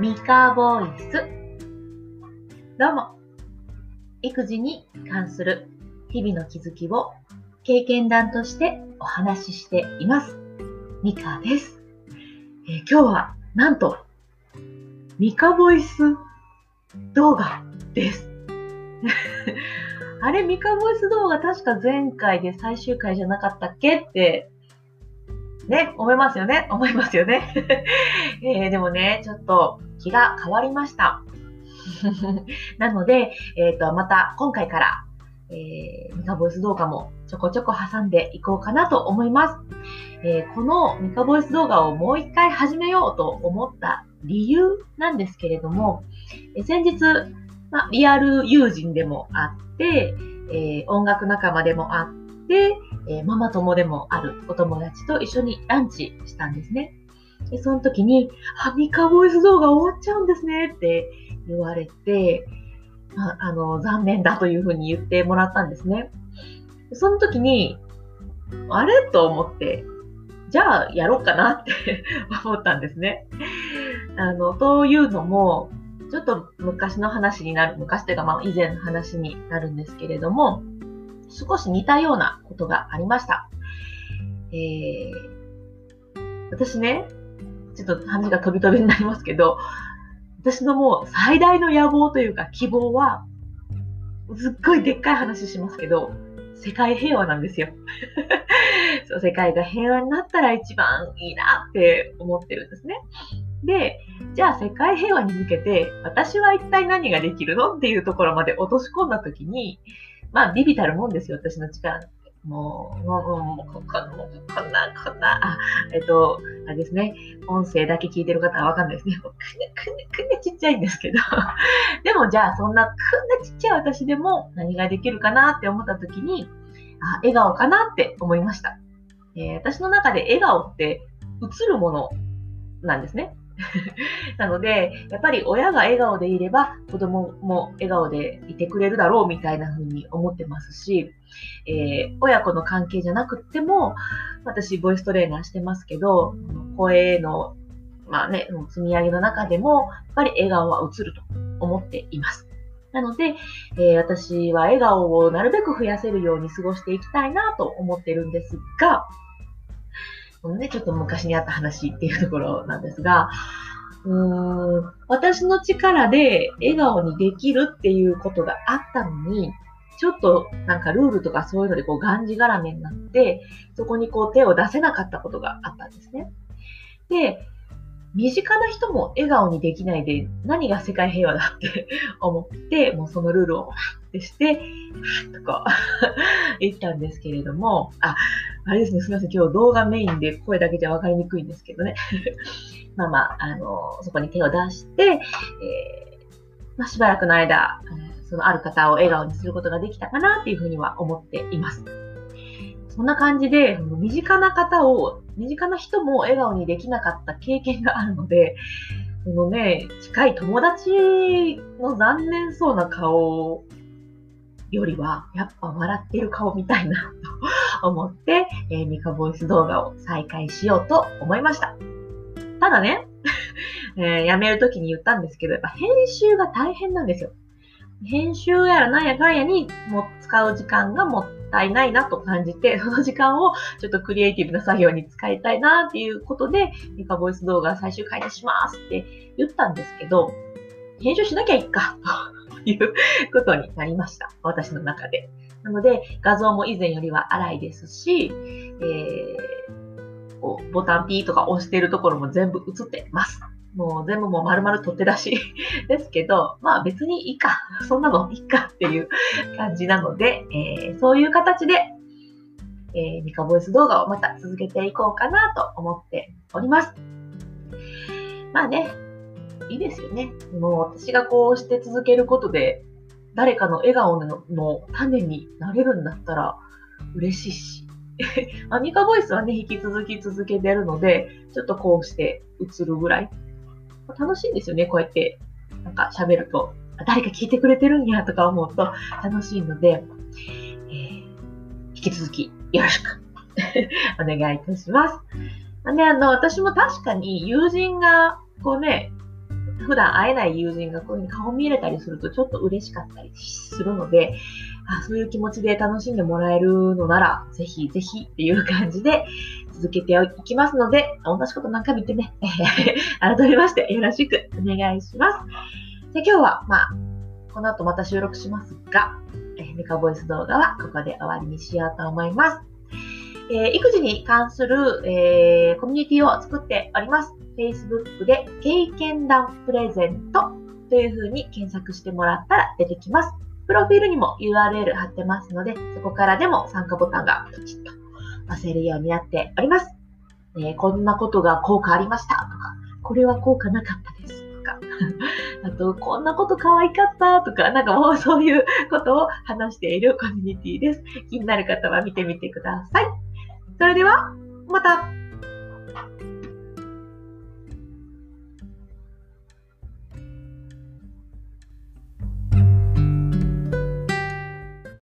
ミカボイス。どうも。育児に関する日々の気づきを経験談としてお話ししています。ミカです。えー、今日はなんと、ミカボイス動画です。あれ、ミカボイス動画確か前回で最終回じゃなかったっけってね、思いますよね思いますよね。えー、でもね、ちょっと気が変わりました。なので、えっ、ー、と、また今回から、えー、ミカボイス動画もちょこちょこ挟んでいこうかなと思います。えー、このミカボイス動画をもう一回始めようと思った理由なんですけれども、え先日、まリアル友人でもあって、え音楽仲間でもあって、えー、ママ友でもあるお友達と一緒にランチしたんですね。でその時に、ハミカボイス動画終わっちゃうんですねって言われて、ああの、残念だというふうに言ってもらったんですね。その時に、あれ？と思って、じゃあやろうかなって 思ったんですね。あの、というのも、ちょっと昔の話になる、昔というかまあ以前の話になるんですけれども、少し似たようなことがありました。えー、私ね、ちょっと話が飛び飛びになりますけど、私のもう最大の野望というか希望は、すっごいでっかい話しますけど、世界平和なんですよ。そう世界が平和になったら一番いいなって思ってるんですね。で、じゃあ世界平和に向けて私は一体何ができるのっていうところまで落とし込んだときに、まあ、ビビたるもんですよ、私の力もう、もう、もう、こんな、こんな、こんな、あ、えっと、あれですね、音声だけ聞いてる方はわかんないですね。くね、くね、くねちっちゃいんですけど。でも、じゃあ、そんな、くねちっちゃい私でも何ができるかなって思った時に、あ、笑顔かなって思いました。えー、私の中で笑顔って映るものなんですね。なので、やっぱり親が笑顔でいれば子供も笑顔でいてくれるだろうみたいな風に思ってますし、えー、親子の関係じゃなくっても、私、ボイストレーナーしてますけど、声の、まあね、積み上げの中でも、やっぱり笑顔は映ると思っています。なので、えー、私は笑顔をなるべく増やせるように過ごしていきたいなと思ってるんですが、このね、ちょっと昔にあった話っていうところなんですが、うーん私の力で笑顔にできるっていうことがあったのに、ちょっとなんかルールとかそういうのでこうがんじがらめになって、そこにこう手を出せなかったことがあったんですね。で、身近な人も笑顔にできないで何が世界平和だって 思って、もうそのルールをってして、はっとこう 言ったんですけれども、あ、あれですね、すみません、今日動画メインで声だけじゃ分かりにくいんですけどね。まあまあ、あの、そこに手を出して、えー、まあ、しばらくの間、そのある方を笑顔にすることができたかなっていうふうには思っています。そんな感じで、身近な方を、身近な人も笑顔にできなかった経験があるので、このね、近い友達の残念そうな顔よりは、やっぱ笑ってる顔みたいなと思って、えー、ミカボイス動画を再開しようと思いました。ただね、えー、やめるときに言ったんですけど、やっぱ編集が大変なんですよ。編集やらなんやかんやにも使う時間がもったいないなと感じて、その時間をちょっとクリエイティブな作業に使いたいなっていうことで、ミカボイス動画最終回にしますって言ったんですけど、編集しなきゃいいか、ということになりました。私の中で。なので、画像も以前よりは荒いですし、えー、ボタンピーとか押してるところも全部映ってます。もう全部もう丸々取って出し ですけど、まあ別にいいか。そんなのいいかっていう感じなので、えー、そういう形で、えー、ミカボイス動画をまた続けていこうかなと思っております。まあね、いいですよね。もう私がこうして続けることで、誰かの笑顔の種になれるんだったら嬉しいし。アミカボイスはね、引き続き続けてるので、ちょっとこうして映るぐらい楽しいんですよね、こうやって、なんか喋ると。誰か聞いてくれてるんやとか思うと楽しいので、えー、引き続きよろしく お願いいたします。まあね、あの、私も確かに友人が、こうね、普段会えない友人がこういうふうに顔見れたりするとちょっと嬉しかったりするので、あそういう気持ちで楽しんでもらえるのなら、ぜひぜひっていう感じで続けていきますので、同じこと何回も言ってね、改めましてよろしくお願いします。で今日は、まあ、この後また収録しますが、えー、ミカボイス動画はここで終わりにしようと思います。えー、育児に関する、えー、コミュニティを作っております。Facebook で経験談プレゼントという風に検索してもらったら出てきます。プロフィールにも URL 貼ってますので、そこからでも参加ボタンがポチッと押せるようになっております。えー、こんなことが効果ありましたとか、これは効果なかったですとか、あと、こんなこと可愛かったとか、なんかもうそういうことを話しているコミュニティです。気になる方は見てみてください。それでは、また